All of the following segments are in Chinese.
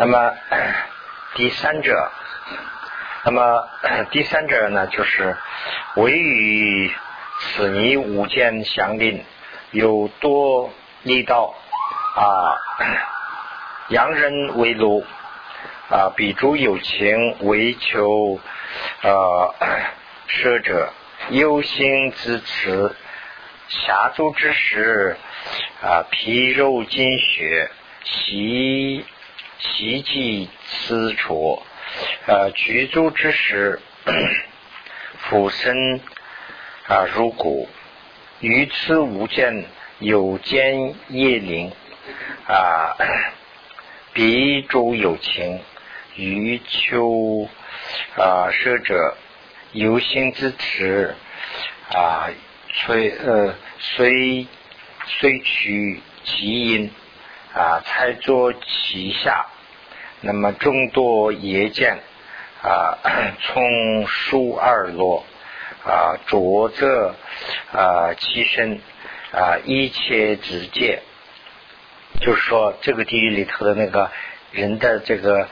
那么 第三者，那么 第三者呢，就是唯与此泥无间相邻，有多力道啊，洋人为奴啊，彼诸有情为求呃舍者，忧心之持，下足之时啊，皮肉筋血，习习气思处，呃，居足之时，俯身啊入骨，于此无间有间叶灵啊，彼诸有情，于秋啊舍者，有心之持啊，虽呃虽虽取其因。啊，才作其下，那么众多野见啊，从树而落啊，着着啊其身啊，一切直界，就是说这个地狱里头的那个人的这个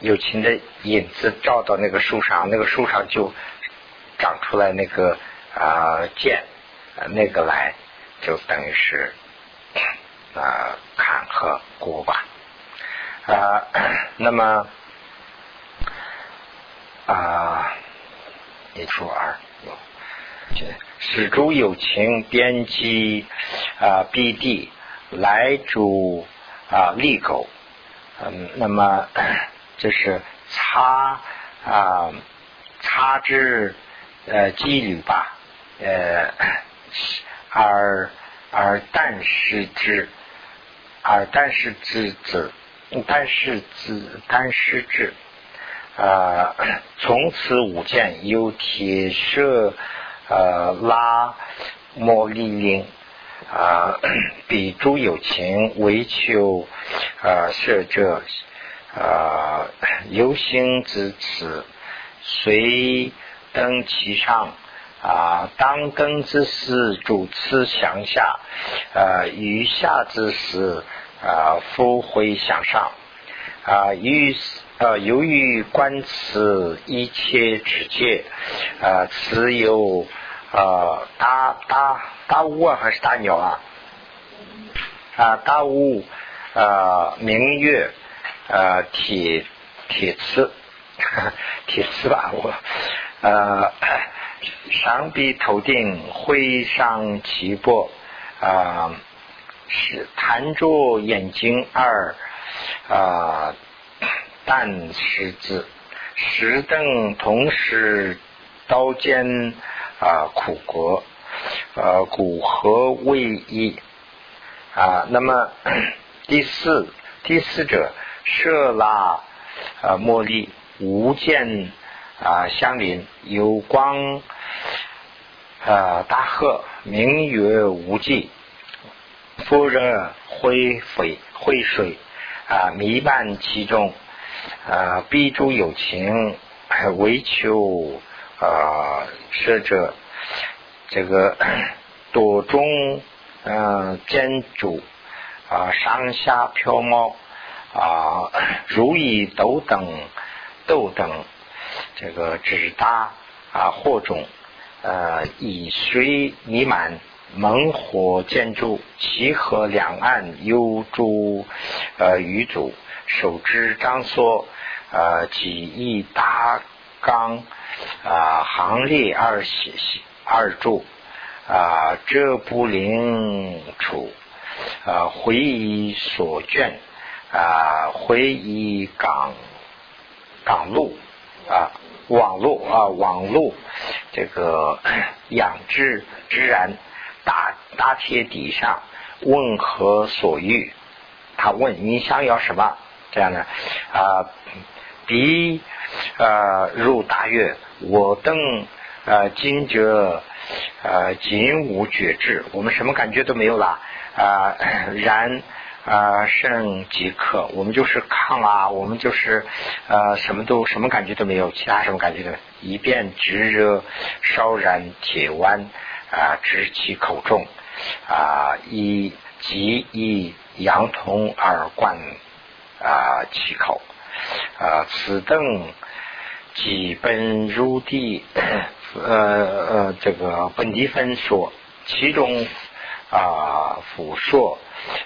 有情的影子照到那个树上，那个树上就长出来那个啊剑，那个来就等于是。啊，坎和过吧，啊，那么啊，一出二有，使诸有情编辑啊，必地来主啊，立狗，嗯，那么 这是差啊，差之呃，几率吧，呃，而而但是之。而但是之子，但是子，但是之，啊，从此五见有铁舍，呃，拉莫利林，啊，比诸有情为求，啊，舍者，啊，有心之此，随登其上，啊，当登之时，主次向下，啊，余下之时。啊，复回向上啊，于呃，由于观此一切之界啊，此有啊大大大乌啊，还是大鸟啊？啊，大乌啊，明月啊，铁铁刺，铁刺 吧，我呃，上臂头顶，挥上其膊啊。是弹着眼睛二啊，但十字，十等同时刀尖啊苦果啊古合为一啊。那么第四第四者舍拉啊茉莉无间啊相邻有光啊大鹤名曰无际。夫人灰水灰水啊弥漫其中啊，必诸有情为求啊舍者，这个 多中嗯建筑啊上下飘毛啊如意斗等斗等这个直达啊火种呃以水弥漫。猛火建筑，其河两岸有诸呃鱼族，手之张缩，呃几亿大纲啊行列二二柱啊这不灵处啊回以所卷啊回以港港路啊网络啊网络这个 养殖自然。大大铁底上问何所欲？他问你想要什么？这样的啊，彼啊入大月，我等啊今者啊仅无觉知，我们什么感觉都没有了啊，然啊剩即可，我们就是抗啊，我们就是呃什么都什么感觉都没有，其他什么感觉都没有一遍直热烧燃铁弯。啊，知其口中啊，以即以阳通而贯啊其口。啊，此等基本入地，呃呃，这个本地分说，其中啊复说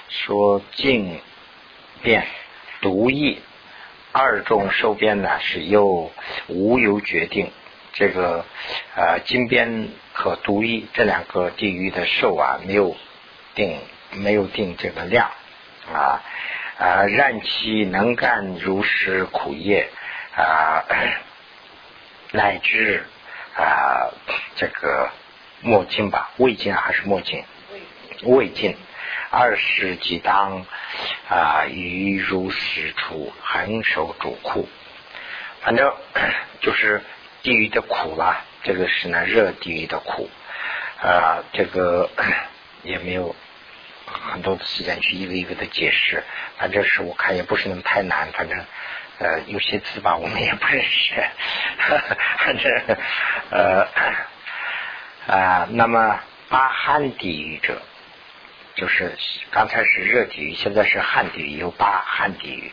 说经变独异二种受变呢是由无有决定，这个呃金边和独一这两个地域的兽啊没有定没有定这个量啊。啊，然其能干如是苦业啊，乃至啊这个墨镜吧，未尽还是莫尽？未尽。二十几当啊，于如是处横守主库。反正就是地狱的苦啦，这个是呢热地狱的苦。啊，这个 也没有。很多的时间去一个一个的解释，反正是我看也不是那么太难，反正呃有些字吧我们也不认识，反正呃啊那么八寒地狱者，就是刚才是热地狱，现在是寒地狱，有八寒地狱，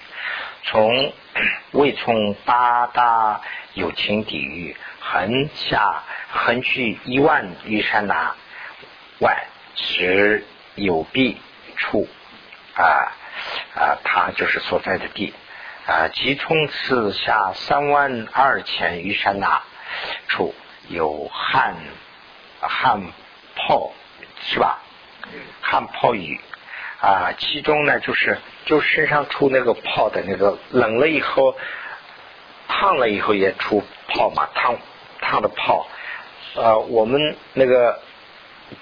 从未从八大有情地狱横下横去一万余山那外是。有壁处啊啊，它就是所在的地啊。即从此下三万二千余山那处有汗汗泡是吧？汗泡雨啊，其中呢就是就身上出那个泡的那个冷了以后烫了以后也出泡嘛，烫烫的泡呃，我们那个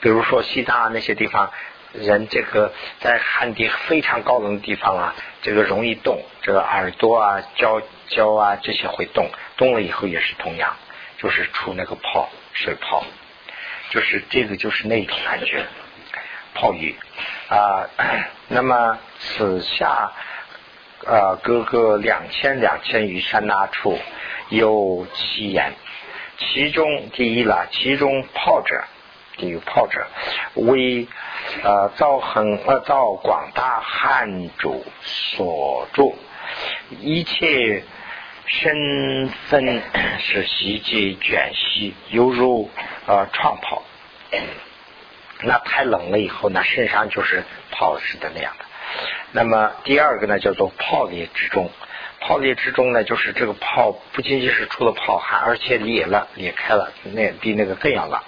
比如说西藏啊那些地方。人这个在寒地非常高冷的地方啊，这个容易冻，这个耳朵啊、脚脚啊这些会冻，冻了以后也是同样，就是出那个泡水泡，就是这个就是那种感觉，泡雨啊。那么此下啊，各个两千两千余山那处有七言，其中第一了，其中泡者。地狱炮者为呃造很呃造广大汉主所著，一切身分 是袭击卷息，犹如呃创炮。那太冷了以后，那身上就是泡似的那样的。那么第二个呢，叫做泡裂之中，泡裂之中呢，就是这个泡不仅仅是出了泡汗，而且裂了裂开了，那比那个更要冷。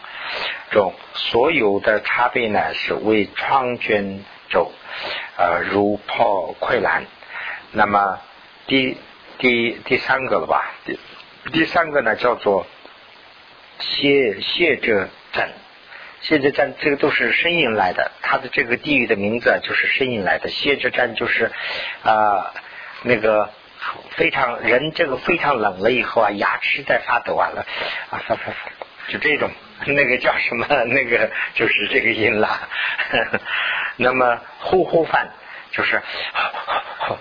中所有的茶杯呢是为疮卷轴，呃，如泡溃烂。那么第第第三个了吧？第第三个呢叫做泄泄者赞，谢者赞这个都是声音来的，它的这个地域的名字就是声音来的。谢者赞就是啊那个非常人这个非常冷了以后啊，牙齿在发抖啊了啊发发发，就这种。那个叫什么？那个就是这个音啦。那么呼呼饭就是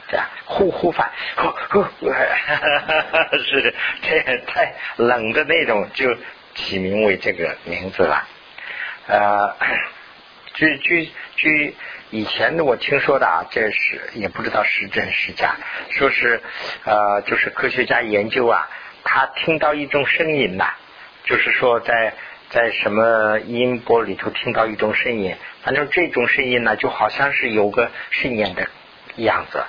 这样，呼呼饭，呼呼，是这太冷的那种，就起名为这个名字了。呃，据据据以前的我听说的啊，这是也不知道是真是假，说是呃，就是科学家研究啊，他听到一种声音呐，就是说在。在什么音波里头听到一种声音，反正这种声音呢，就好像是有个声音的样子，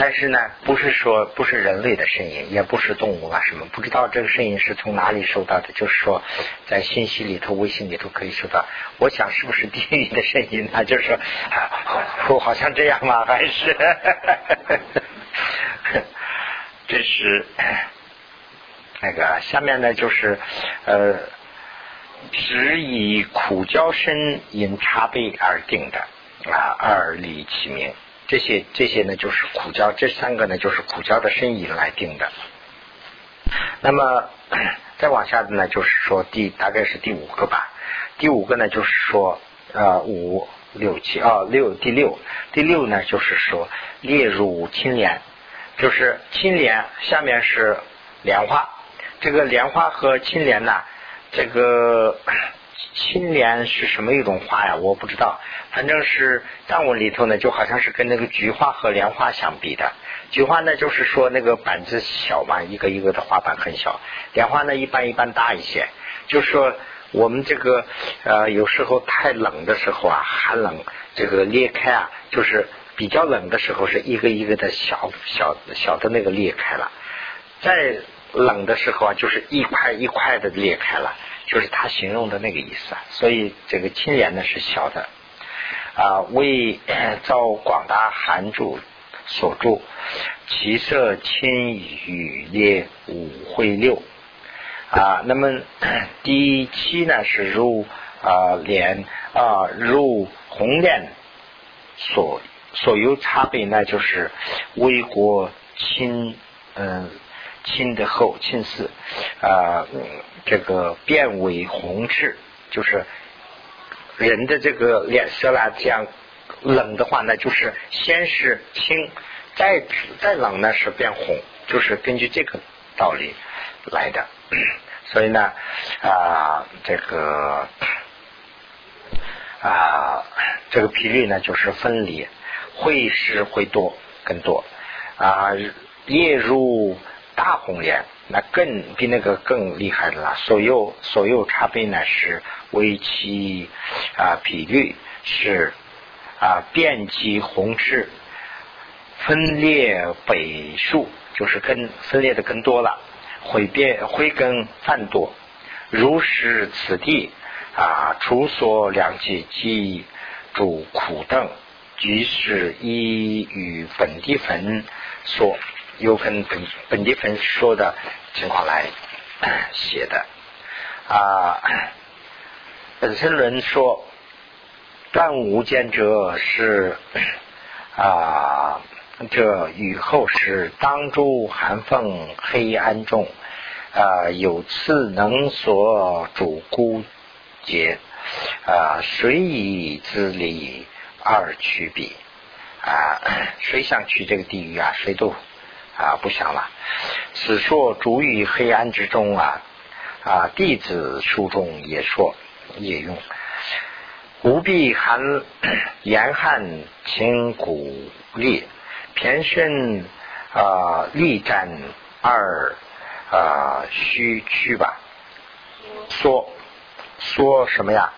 但是呢，不是说不是人类的声音，也不是动物啊什么，不知道这个声音是从哪里收到的。就是说，在信息里头、微信里头可以收到。我想是不是地狱的声音呢？就是说，我好像这样吗？还是？这是那个下面呢，就是呃。只以苦焦身因茶杯而定的啊，二理其名。这些这些呢，就是苦焦，这三个呢，就是苦焦的身影来定的。那么 再往下的呢，就是说第大概是第五个吧。第五个呢，就是说呃五六七啊六第六第六呢，就是说列入青莲，就是青莲下面是莲花，这个莲花和青莲呢。这个青莲是什么一种花呀？我不知道，反正是藏文里头呢，就好像是跟那个菊花和莲花相比的。菊花呢，就是说那个板子小嘛，一个一个的花瓣很小。莲花呢，一般一般大一些。就是说我们这个呃，有时候太冷的时候啊，寒冷，这个裂开啊，就是比较冷的时候，是一个一个的小小小的那个裂开了。再冷的时候啊，就是一块一块的裂开了，就是他形容的那个意思啊。所以这个青莲呢是小的啊，为 遭广大寒主。所著，其色青羽列五会六啊。那么 第七呢是入啊莲啊入红莲所所有差别呢就是微国亲嗯亲的后青色啊这个变为红赤，就是人的这个脸色啦这样。冷的话呢，就是先是青，再再冷呢是变红，就是根据这个道理来的。所以呢，啊，这个啊，这个频率呢就是分离，会是会多更多啊。夜入大红莲，那更比那个更厉害的了。所有所有差别呢是为其啊比率是。啊，遍及红赤，分裂倍数，就是根分裂的更多了，会变会根泛多。如是此地啊，除所两界即主苦等，即是依与本地分说，有分本本地分说的情况来写的啊。本身论说。断无间者是啊，这雨后是当诸寒风黑暗中啊，有次能所主孤节啊，谁以自理二取彼啊？谁想去这个地狱啊？谁都啊不想了。此说主于黑暗之中啊啊，弟子书中也说也用。无必寒 严寒清骨裂，偏身啊力战二啊虚屈吧，缩缩什么呀？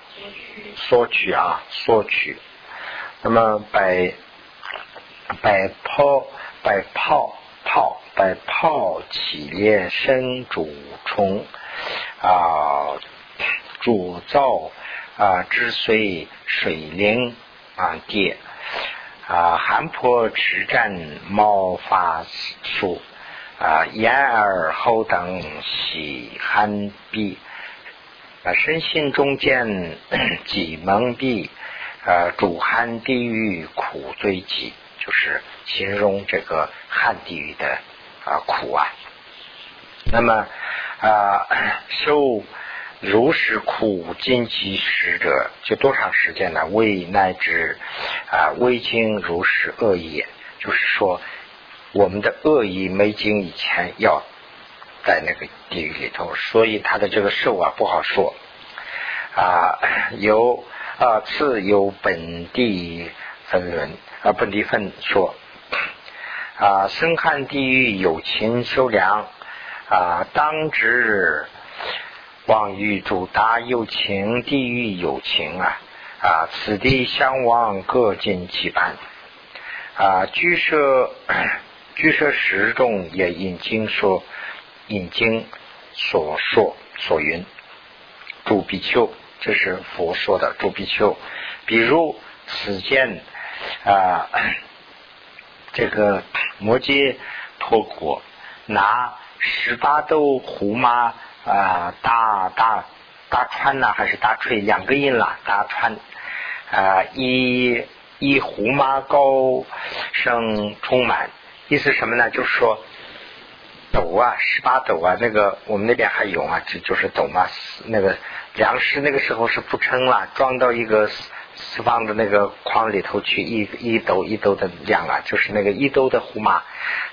缩取啊，缩取。那么百百泡百泡泡百泡起列生主虫啊主造。啊，之随水灵啊跌啊，寒坡持战毛发树啊，眼耳后等喜寒闭啊，身心中间 几蒙蔽啊，主寒地狱苦最极，就是形容这个汉地狱的啊苦啊。那么啊，受。如是苦尽其时者，就多长时间呢？未乃至啊，未经如是恶业，就是说，我们的恶意没经以前，要在那个地狱里头，所以他的这个寿啊不好说啊。有啊，次有本地分论啊，本地分说啊，生寒地狱有情受量啊，当值。望欲主大有情，地狱有情啊！啊，此地相望各尽其半啊。居舍居舍十众也引经说，引经所说所云。诸比丘，这是佛说的诸比丘。比如此间啊，这个摩羯托国拿十八斗胡麻。啊，大大大川呐，还是大锤？两个音啦，大川啊，一一胡麻高声充满，意思什么呢？就是说斗啊，十八斗啊，那个我们那边还有啊，这就是斗嘛，那个粮食那个时候是不称了，装到一个。是放的那个筐里头去一一兜一兜的量啊，就是那个一兜的胡麻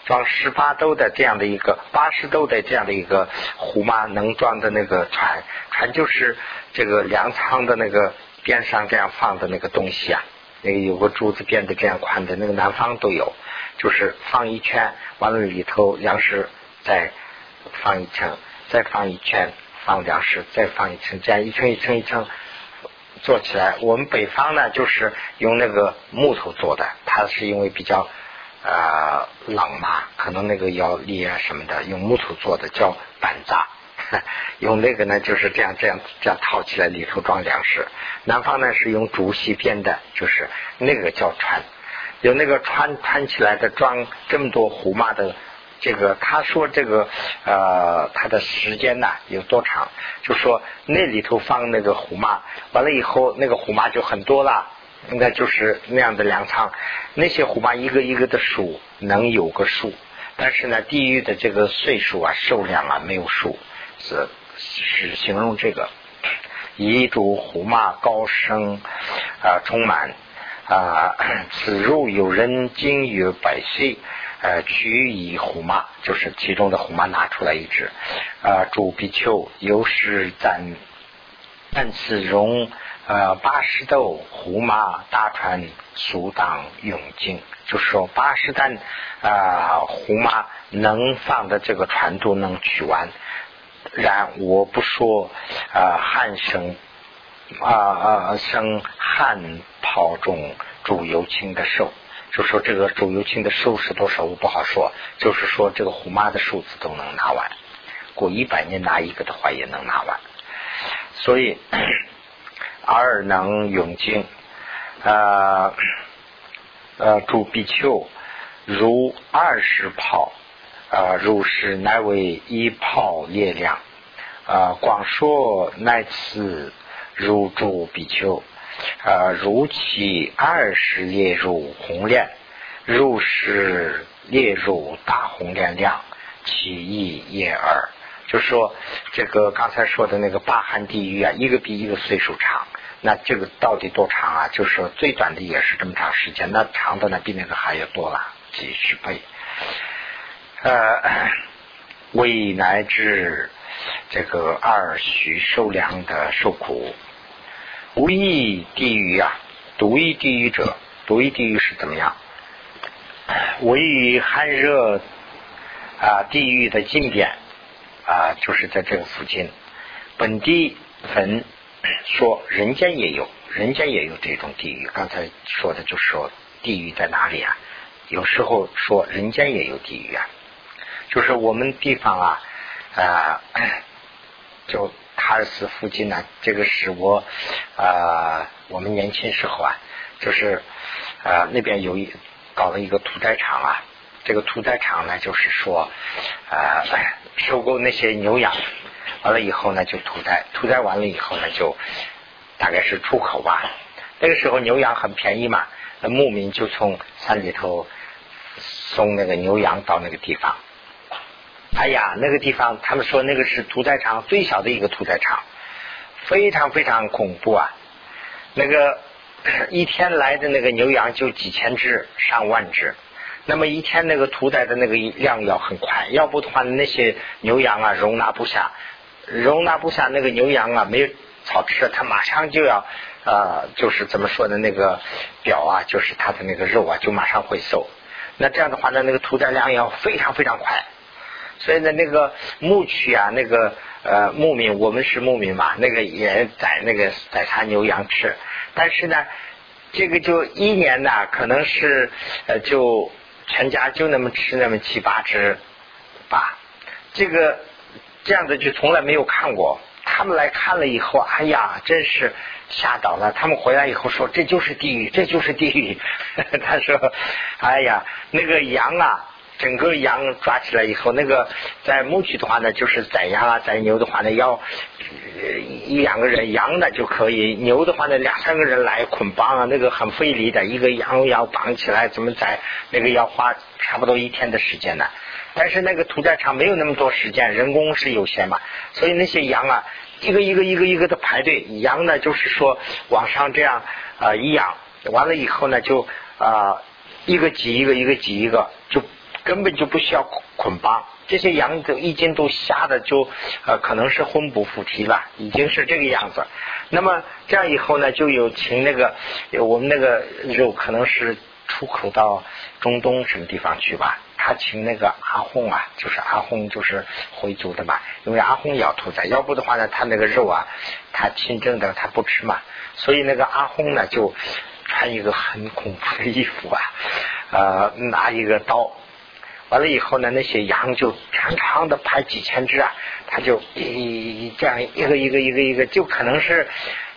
装十八兜的这样的一个八十兜的这样的一个胡麻能装的那个船，船就是这个粮仓的那个边上这样放的那个东西啊那个有个柱子编的这样宽的，那个南方都有，就是放一圈，完了里头粮食再放一层，再放一圈，放粮食，再放一层，这样一层一层一层做起来。我们北方呢，就是用那个木头做的，它是因为比较呃冷嘛，可能那个要裂啊什么的，用木头做的叫板扎。用那个呢，就是这样这样这样套起来，里头装粮食。南方呢是用竹席编的，就是那个叫船，有那个穿穿起来的装这么多胡麻的。这个他说这个呃，他的时间呢有多长？就说那里头放那个胡麻，完了以后那个胡麻就很多了，那就是那样的粮仓。那些胡麻一个一个的数能有个数，但是呢，地狱的这个岁数啊、数量啊没有数。是是形容这个遗嘱胡麻高升啊充满啊 此入有人经于百岁呃取以胡麻就是其中的胡麻拿出来一只呃主比丘有时赞但此容呃八十斗胡麻大船俗当永经就是说八十担啊胡麻能放的这个船都能取完。然我不说啊，汉生啊啊生汉袍中主油青的寿，就说这个主油青的数是多少，我不好说。就是说这个胡妈的数字都能拿完，过一百年拿一个的话也能拿完。所以 二能永经啊呃主比丘如二十炮。啊，如是乃为一炮烈量啊！广说乃此如诸比丘啊，如其二十列入红莲，如是列入大红莲量，其意也二。就说这个刚才说的那个八寒地狱啊，一个比一个岁数长。那这个到底多长啊？就是说最短的也是这么长时间，那长的呢比那个还要多了几十倍。呃，为乃至这个二许受凉的受苦，无异地狱啊！独异地狱者，独异地狱是怎么样？位于寒热啊地狱的近边啊，就是在这个附近。本地人说，人间也有，人间也有这种地狱。刚才说的就是说，地狱在哪里啊？有时候说人间也有地狱啊。就是我们地方啊，啊，就塔尔斯附近呢，这个是我啊，我们年轻时候啊，就是啊那边有一搞了一个屠宰场啊，这个屠宰场呢，就是说啊收购那些牛羊，完了以后呢就屠宰，屠宰完了以后呢就大概是出口吧。那个时候牛羊很便宜嘛，那牧民就从山里头送那个牛羊到那个地方。哎呀，那个地方，他们说那个是屠宰场最小的一个屠宰场，非常非常恐怖啊！那个一天来的那个牛羊就几千只、上万只，那么一天那个屠宰的那个量要很快，要不的话那些牛羊啊容纳不下，容纳不下那个牛羊啊没有草吃，它马上就要啊，就是怎么说的那个表啊，就是它的那个肉啊就马上会瘦，那这样的话呢，那个屠宰量要非常非常快。所以呢，那个牧区啊，那个呃牧民，我们是牧民嘛，那个也宰那个宰杀牛羊吃。但是呢，这个就一年呢，可能是呃就全家就那么吃那么七八只吧。这个这样子就从来没有看过。他们来看了以后，哎呀，真是吓倒了。他们回来以后说，这就是地狱，这就是地狱。他说，哎呀，那个羊啊。整个羊抓起来以后，那个在牧区的话呢，就是宰羊啊、宰牛的话呢，要一两个人，羊呢就可以；牛的话呢，两三个人来捆绑啊，那个很费力的。一个羊要绑起来，怎么宰？那个要花差不多一天的时间呢。但是那个屠宰场没有那么多时间，人工是有限嘛，所以那些羊啊，一个一个一个一个的排队。羊呢，就是说往上这样啊一养，完了以后呢，就啊一个挤一个，一个挤一个，就。根本就不需要捆绑。这些羊都已经都吓得就呃可能是魂不附体了，已经是这个样子。那么这样以后呢，就有请那个我们那个肉可能是出口到中东什么地方去吧。他请那个阿訇啊，就是阿訇就是回族的嘛，因为阿訇要屠宰，要不的话呢，他那个肉啊，他亲政的他不吃嘛，所以那个阿訇呢就穿一个很恐怖的衣服啊，呃，拿一个刀。完了以后呢，那些羊就长长的排几千只啊，他就一这样一个一个一个一个，就可能是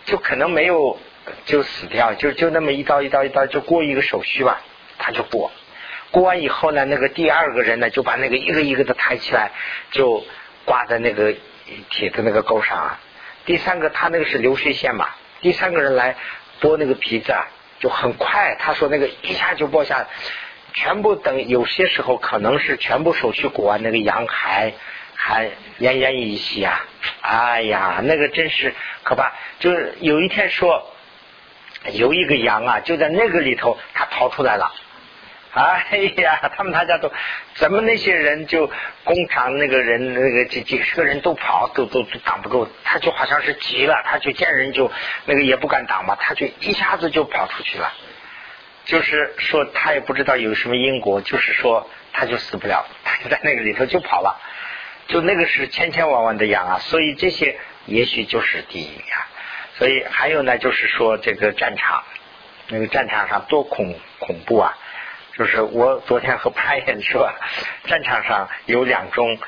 就可能没有就死掉，就就那么一刀一刀一刀就过一个手续吧，他就过。过完以后呢，那个第二个人呢就把那个一个一个的抬起来，就挂在那个铁的那个钩上啊。第三个他那个是流水线嘛，第三个人来剥那个皮子啊，就很快，他说那个一下就剥下。全部等有些时候可能是全部手续过完，那个羊还还奄奄一息啊！哎呀，那个真是可怕。就是有一天说，有一个羊啊，就在那个里头，他逃出来了。哎呀，他们大家都怎么那些人就工厂那个人那个几几十个人都跑，都都都挡不住。他就好像是急了，他就见人就那个也不敢挡嘛，他就一下子就跑出去了。就是说，他也不知道有什么因果，就是说，他就死不了，他就在那个里头就跑了，就那个是千千万万的羊啊，所以这些也许就是地狱啊。所以还有呢，就是说这个战场，那个战场上多恐恐怖啊！就是我昨天和 潘岩说，战场上有两种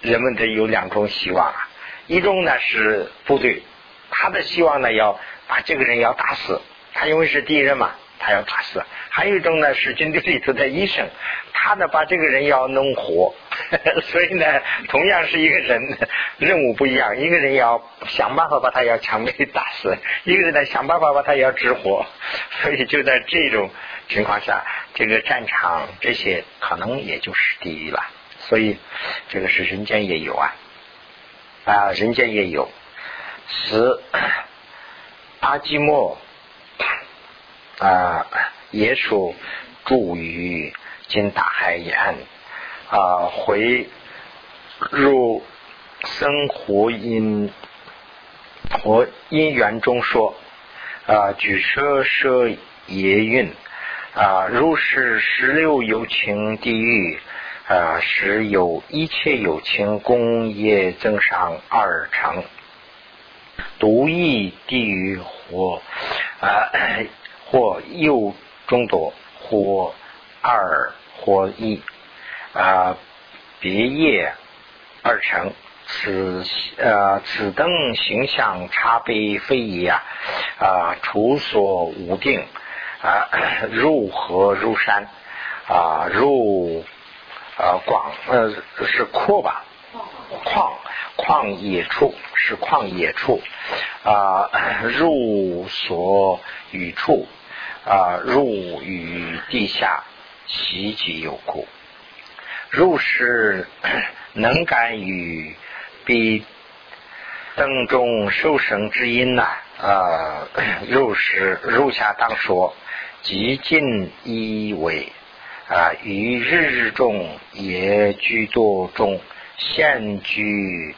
人们的有两种希望啊，一种呢是部队，他的希望呢要把这个人要打死，他因为是敌人嘛。他要打死，还有一种呢是军队里头的医生，他呢把这个人要弄活，所以呢同样是一个人，任务不一样，一个人要想办法把他要强被打死，一个人呢想办法把他要治活，所以就在这种情况下，这个战场这些可能也就是地狱了，所以这个是人间也有啊，啊人间也有，死阿基莫。啊，耶稣住于今大海沿啊，回入生活因和因缘中说啊，举舍舍业运啊，如是十六有情地狱啊，时有一切有情功业增上二成，独异地狱火啊。或右中多，或二或一啊，别业二成，此呃此等形象差别非也啊啊，处所无定啊，入河入山啊，入啊广呃是阔吧，旷旷野处是旷野处啊，入所与处。啊，入于地下，习其有故。入是 能感于彼灯中受生之因呐。啊，入是入下当说，极尽一为啊，于日日中也居多中，现居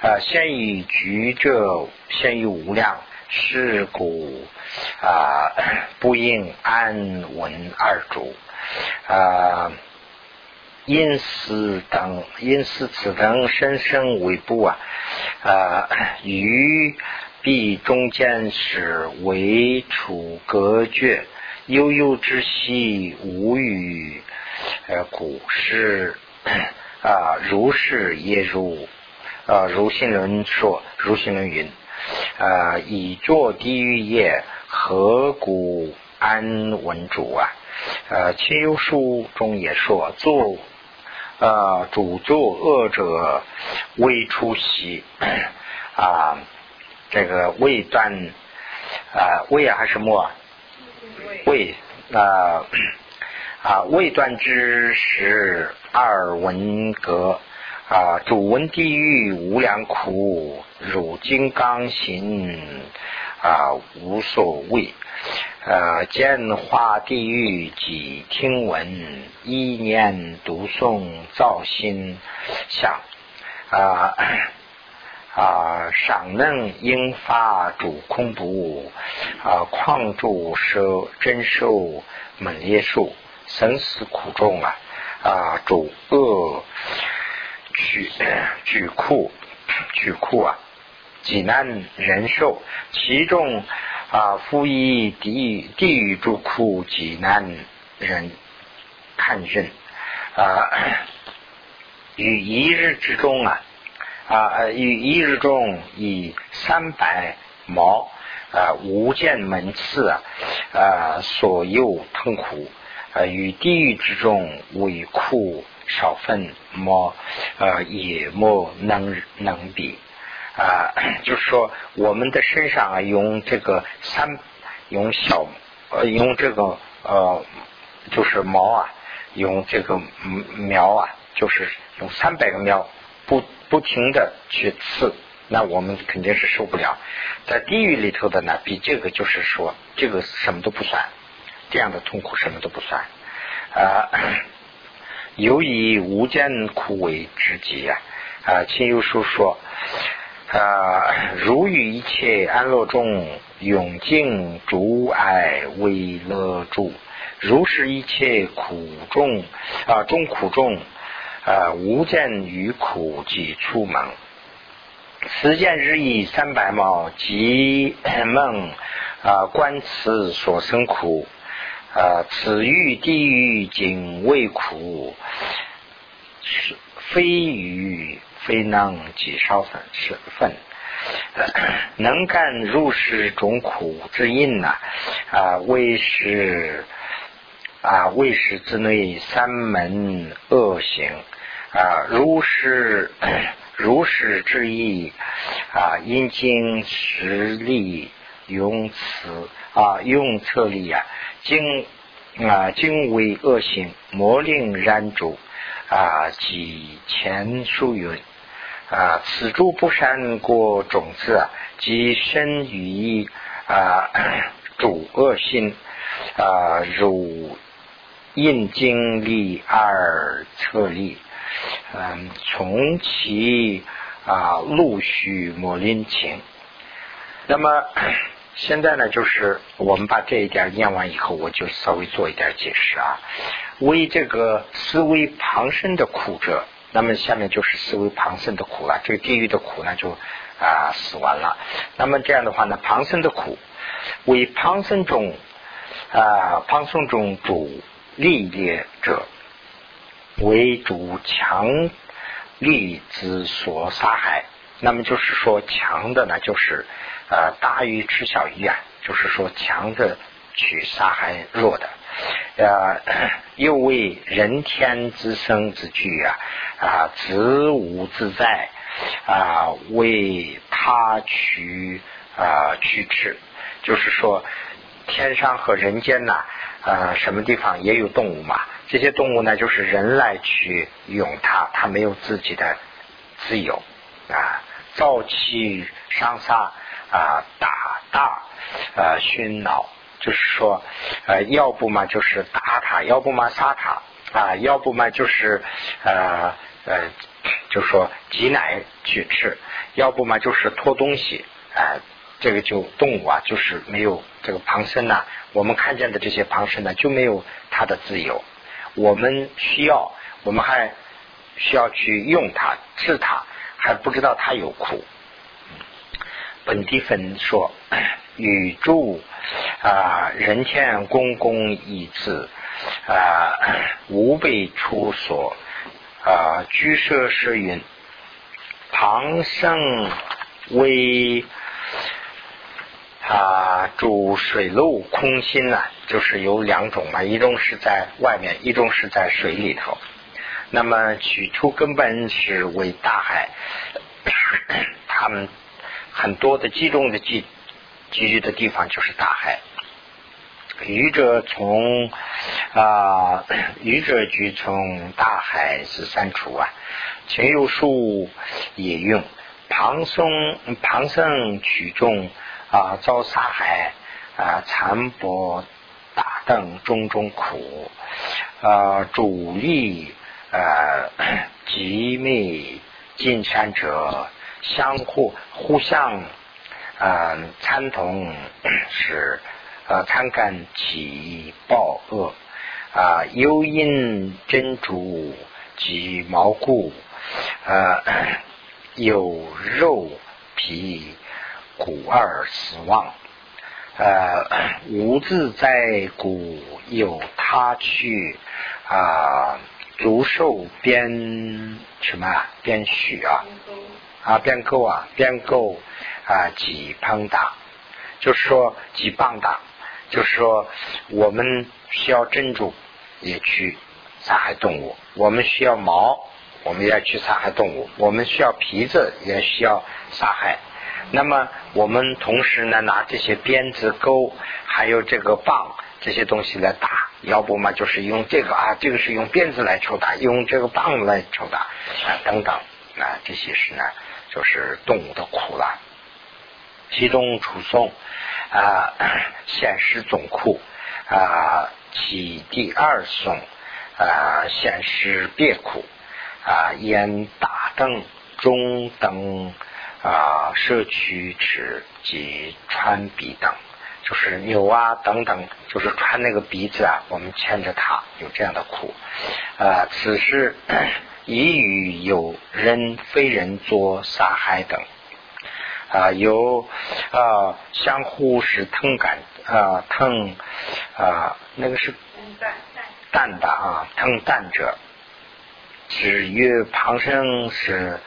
啊，现于居者，现于无量。是故啊，不应安稳二主啊，因此等因此此等生生为不啊啊，于彼中间是为处隔绝，悠悠之息无与，呃，古是啊，如是也如啊，如心论说，如心论云。啊，以作地狱业，何故安稳主啊？呃，切忧书中也说，作呃主作恶者未出息啊，这个未断啊未啊还是末未 啊啊未断之时二文革。啊！主闻地狱无量苦，汝金刚行啊无所谓。呃，见化地狱即听闻，一念读诵造心想啊啊，尚能应发主空不啊，况住受真受猛烈受生死苦中啊啊，主恶举举库举库啊，济难人寿，其中。啊，夫以地地狱诸苦极难人看任啊，于一日之中啊啊，于一日中以三百毛啊无见门次啊啊所有痛苦啊，于地狱之中为苦少分莫呃也莫能能比。啊，就是说，我们的身上啊，用这个三，用小，呃，用这个呃，就是毛啊，用这个苗啊，就是用三百个苗，不不停的去刺，那我们肯定是受不了。在地狱里头的呢，比这个就是说，这个什么都不算，这样的痛苦什么都不算。啊，由以无间苦为之极啊，啊，亲友书说。啊，如与一切安乐中，永尽诸爱为乐住；如是一切苦众啊，众苦众啊，无见于苦即出门。此见日益三百毛，即梦啊，观此所生苦啊，此欲地狱仅为苦，是非于。非能几少分是分，能干入世种苦之因呐啊，为是啊，为是之内三门恶行啊，如是如是之意啊，因经实力用此啊，用策力啊，经啊，经为恶行，魔令燃烛啊，几前书云。啊，此诸不善过种子啊，即生于啊 主恶心啊，如印经历而测力，嗯，从其啊陆续魔令情。那么现在呢，就是我们把这一点念完以后，我就稍微做一点解释啊，为这个思维旁生的苦者。那么下面就是思维旁生的苦了，这个地狱的苦呢就啊死完了。那么这样的话呢，旁生的苦为旁生中啊旁生中主利劣者为主强力之所杀害。那么就是说强的呢，就是呃大鱼吃小鱼啊，就是说强的去杀害弱的。呃，又为人天之生之具啊啊，子无自在啊，为他取啊取吃，就是说天上和人间呐，呃，什么地方也有动物嘛？这些动物呢，就是人来去用它，它没有自己的自由啊，造气伤杀啊，打大呃熏脑。就是说，呃，要不嘛就是打他，要不嘛杀他，啊，要不嘛就是呃呃，就说挤奶去吃，要不嘛就是拖东西，啊，这个就动物啊，就是没有这个旁生呐。我们看见的这些旁生呢，就没有他的自由。我们需要，我们还需要去用它治它，还不知道它有苦。本地分说。宇宙啊，人天公公一字啊，无被出所啊，居舍是云，旁生为啊主水陆空心啊，就是有两种嘛，一种是在外面，一种是在水里头。那么取出根本是为大海，他们很多的集中的集。居住的地方就是大海，愚者从啊，愚者居从大海是三处啊。前有树也用旁松旁生取中啊遭杀害啊残薄打等种种苦啊主力啊 极美进山者相互互相啊参同 是啊参感其报恶啊幽因真主及毛故啊 有肉皮骨二死亡呃 无自在骨有他去啊足受边什么边许啊。啊边沟啊边沟啊几磅大。就是说几磅大。就是说我们需要珍珠也去杀害动物。我们需要毛我们要去杀害动物。我们需要皮子也需要杀害。那么我们同时呢拿这些鞭子钩还有这个棒这些东西来打。要不嘛就是用这个啊这个是用鞭子来抽打用这个棒来抽打啊等等。啊这些是呢就是动物的苦了。其中楚颂啊 显示总库啊其第二颂啊显示别苦啊烟大灯中等啊摄取齿及穿笔等就是牛啊等等，就是穿那个鼻子啊，我们牵着它，有这样的苦。啊，此时已与有人非人作杀害等，啊，有啊相互是疼感啊疼啊那个是淡的啊疼淡者，指曰旁生是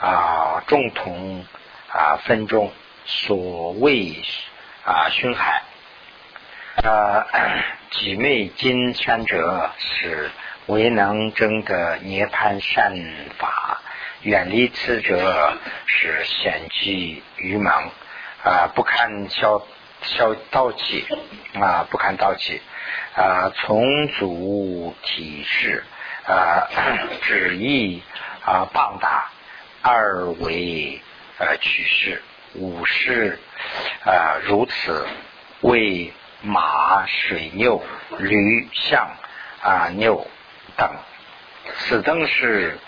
啊众同啊分众所谓。啊，熏海啊，几昧金山者是唯能争得涅盘善法，远离此者是险迹愚蒙啊，不堪消消道气啊，不堪道气啊，从足体式啊，旨意啊，棒打二为呃取势。五是啊，如此为马、水牛、驴、象啊、牛等，此等是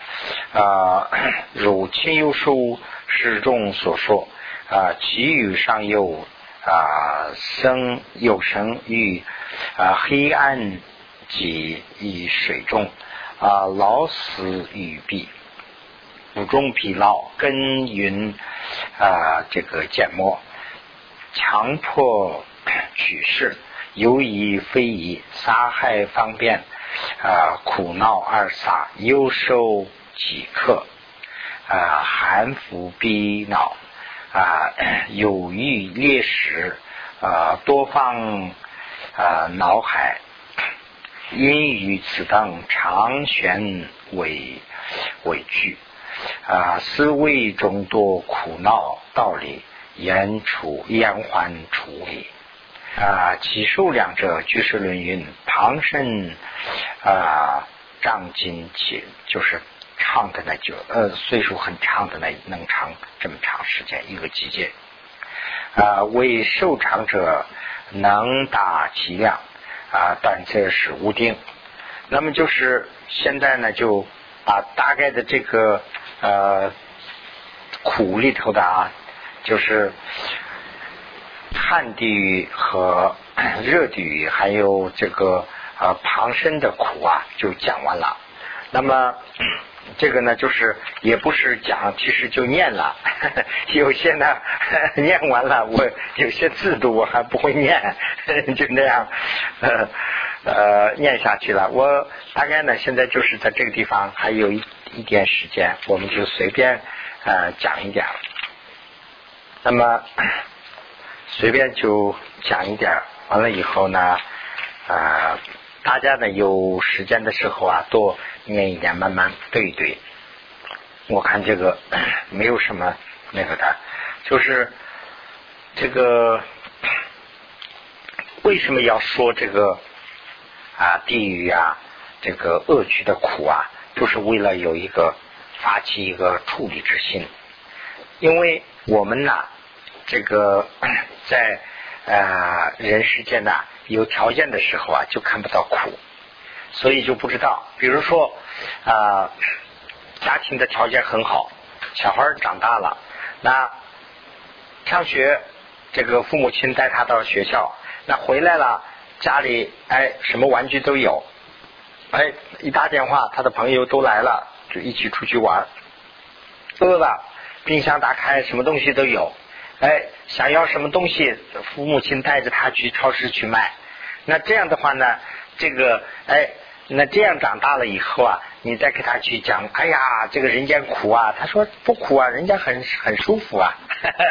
啊，如亲友书诗中所说啊，其余上有啊，生有生于啊黑暗及以水中啊，老死于壁。腹中疲劳，根云啊，这个缄默，强迫取势，犹疑非疑，杀害方便啊，苦恼二杀，忧受即刻啊，寒服逼恼啊，有欲猎食啊，多方啊，脑海因于此等长悬为畏惧。啊，思维众多苦恼道理，言处言还处理。啊，其数两者，居士论云：旁生啊，长金气，就是长的那就呃，岁数很长的那能长这么长时间一个季节。啊，为受长者能达其量啊，但这是无定。那么就是现在呢，就把大概的这个。呃，苦里头的啊，就是旱地狱和热地狱，还有这个呃旁生的苦啊，就讲完了。那么 这个呢，就是也不是讲，其实就念了。有些呢 念完了，我有些字都我还不会念，就那样呃呃念下去了。我大概呢，现在就是在这个地方还有一。一点时间，我们就随便呃讲一点。那么随便就讲一点，完了以后呢，啊，大家呢有时间的时候啊，多念一点，慢慢对一对。我看这个 没有什么那个的，就是这个为什么要说这个啊地狱啊，这个恶趣的苦啊？就是为了有一个发起一个处理之心，因为我们呢这个 在呃人世间呐有条件的时候啊，就看不到苦，所以就不知道。比如说啊，家庭的条件很好，小孩长大了，那上学，这个父母亲带他到学校，那回来了，家里哎什么玩具都有，哎一打电话，他的朋友都来了，就一起出去玩。饿了，冰箱打开，什么东西都有。哎，想要什么东西，父母亲带着他去超市去卖。那这样的话呢，这个哎，那这样长大了以后啊，你再给他去讲，哎呀，这个人间苦啊，他说不苦啊，人家很很舒服啊。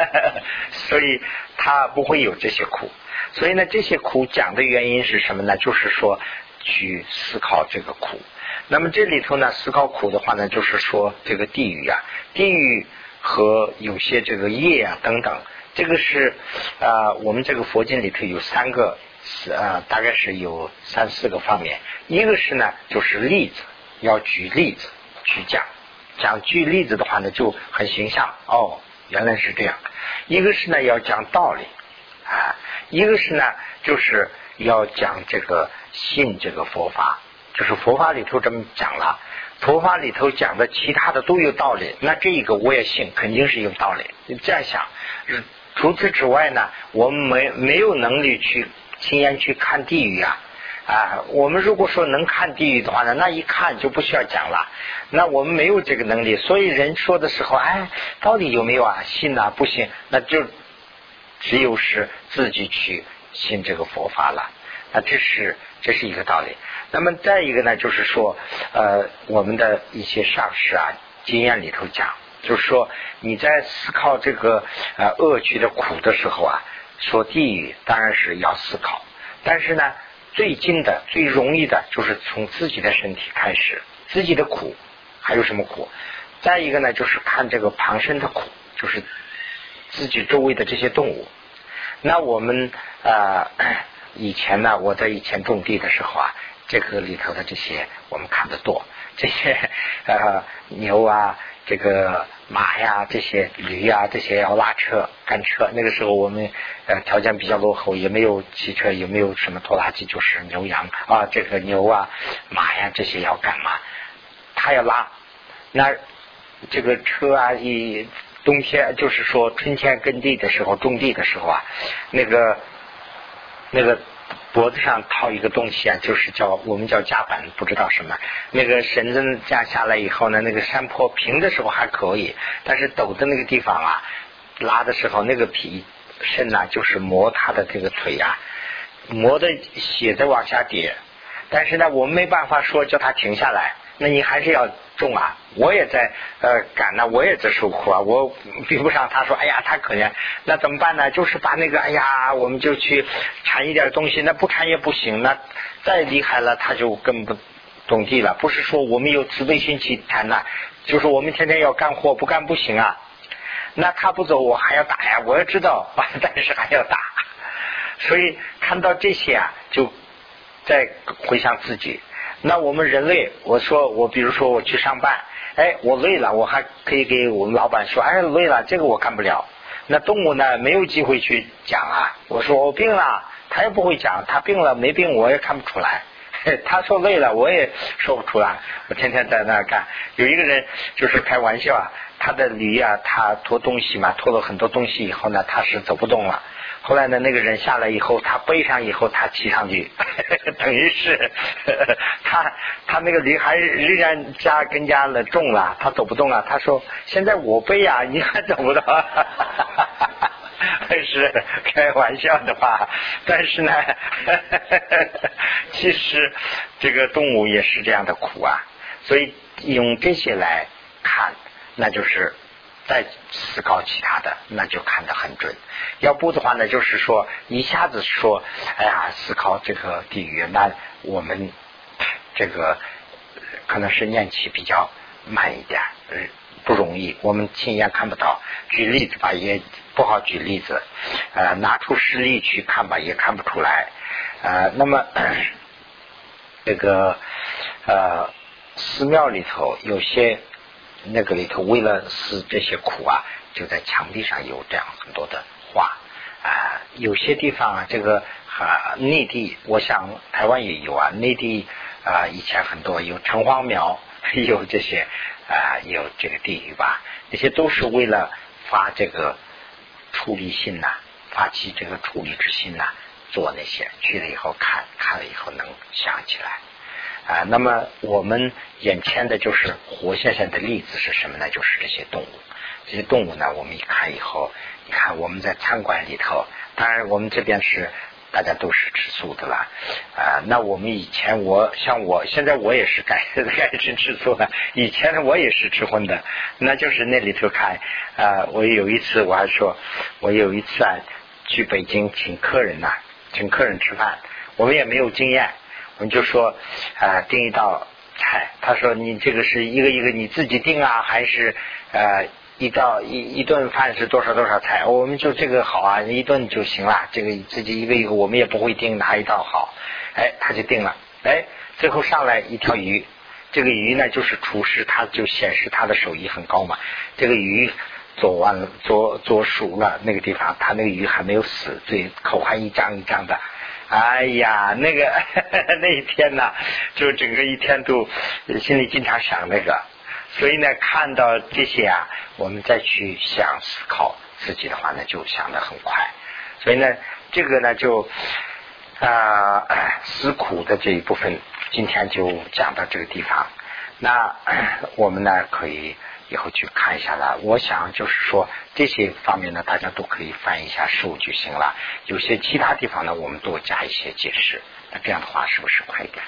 所以他不会有这些苦。所以呢，这些苦讲的原因是什么呢？就是说去思考这个苦。那么这里头呢，思考苦的话呢，就是说这个地狱啊，地狱和有些这个业啊等等，这个是啊，我们这个佛经里头有三个，呃，大概是有三四个方面。一个是呢，就是例子，要举例子去讲，讲举例子的话呢，就很形象哦，原来是这样。一个是呢，要讲道理啊，一个是呢，就是要讲这个信这个佛法。就是佛法里头这么讲了，佛法里头讲的其他的都有道理，那这一个我也信，肯定是有道理。你这样想，除此之外呢，我们没没有能力去亲眼去看地狱啊啊！我们如果说能看地狱的话呢，那一看就不需要讲了。那我们没有这个能力，所以人说的时候，哎，到底有没有啊？信啊，不信，那就只有是自己去信这个佛法了。那这是这是一个道理。那么再一个呢，就是说，呃，我们的一些上师啊，经验里头讲，就是说你在思考这个呃恶趣的苦的时候啊，说地狱当然是要思考，但是呢，最近的最容易的就是从自己的身体开始，自己的苦还有什么苦？再一个呢，就是看这个旁生的苦，就是自己周围的这些动物。那我们呃 以前呢，我在以前种地的时候啊。这个里头的这些我们看得多，这些 呃牛啊，这个马呀，这些驴啊，这些要拉车赶车。那个时候我们呃条件比较落后，也没有汽车，也没有什么拖拉机，就是牛羊啊，这个牛啊马呀这些要干嘛？他要拉，那这个车啊，一冬天就是说春天耕地的时候种地的时候啊，那个那个。脖子上套一个东西啊，就是叫我们叫夹板，不知道什么。那个绳子架下来以后呢，那个山坡平的时候还可以，但是陡的那个地方啊，拉的时候那个皮肾呐，就是磨他的这个腿啊，磨的血在往下跌。但是呢，我们没办法说叫他停下来。那你还是要种啊！我也在呃赶呢，我也在受苦啊！我比不上他，说哎呀，他可怜，那怎么办呢？就是把那个哎呀，我们就去铲一点东西，那不铲也不行。那再厉害了，他就更不种地了。不是说我们有慈悲心去谈呐，就是我们天天要干活，不干不行啊。那他不走，我还要打呀！我要知道，但是还要打。所以看到这些啊，就在回想自己。那我们人类，我说我比如说我去上班，哎，我累了，我还可以给我们老板说，哎，累了，这个我干不了。那动物呢，没有机会去讲啊。我说我病了，他也不会讲，他病了没病我也看不出来。他说累了，我也说不出来。我天天在那干。有一个人就是开玩笑啊，他的驴啊，他拖东西嘛，拖了很多东西以后呢，他是走不动了。后来呢，那个人下来以后，他背上以后，他骑上去，等于是 他他那个驴还仍然加更加的重了，他走不动了。他说：“现在我背呀，你还走不动。”是开玩笑的话，但是呢，其实这个动物也是这样的苦啊。所以用这些来看，那就是。再思考其他的，那就看得很准。要不的话呢，就是说一下子说，哎呀，思考这个地狱，那我们这个可能是念起比较慢一点，不容易。我们亲眼看不到。举例子吧，也不好举例子。呃，拿出实例去看吧，也看不出来。呃，那么 这个呃寺庙里头有些。那个里头为了使这些苦啊，就在墙壁上有这样很多的画啊，有些地方啊，这个啊内地，我想台湾也有啊，内地啊以前很多有城隍庙，有这些啊有这个地狱吧，这些都是为了发这个处理心呐，发起这个处理之心呐，做那些去了以后看看了以后能想起来。啊，那么我们眼前的就是活现现的例子是什么呢？就是这些动物。这些动物呢，我们一看以后，你看我们在餐馆里头，当然我们这边是大家都是吃素的了。啊，那我们以前我像我现在我也是改 改吃吃素了，以前我也是吃荤的。那就是那里头看啊，我有一次我还说，我有一次啊去北京请客人呐，请客人吃饭，我们也没有经验。我们就说啊，订一道菜。他说：“你这个是一个一个你自己订啊，还是呃一道一一顿饭是多少多少菜？”我们就这个好啊，一顿就行了。这个自己一个一个，我们也不会订哪一道好。哎，他就定了。哎，最后上来一条鱼，这个鱼呢就是厨师，他就显示他的手艺很高嘛。这个鱼做完了，做做熟了，那个地方他那个鱼还没有死，嘴口还一张一张的。哎呀，那个 那一天呢，就整个一天都心里经常想那个，所以呢，看到这些啊，我们再去想思考自己的话呢，就想得很快。所以呢，这个呢，就啊思苦的这一部分，今天就讲到这个地方。那 我们呢，可以。以后去看一下了。我想就是说这些方面呢，大家都可以翻一下书就行了。有些其他地方呢，我们多加一些解释。那这样的话，是不是快一点？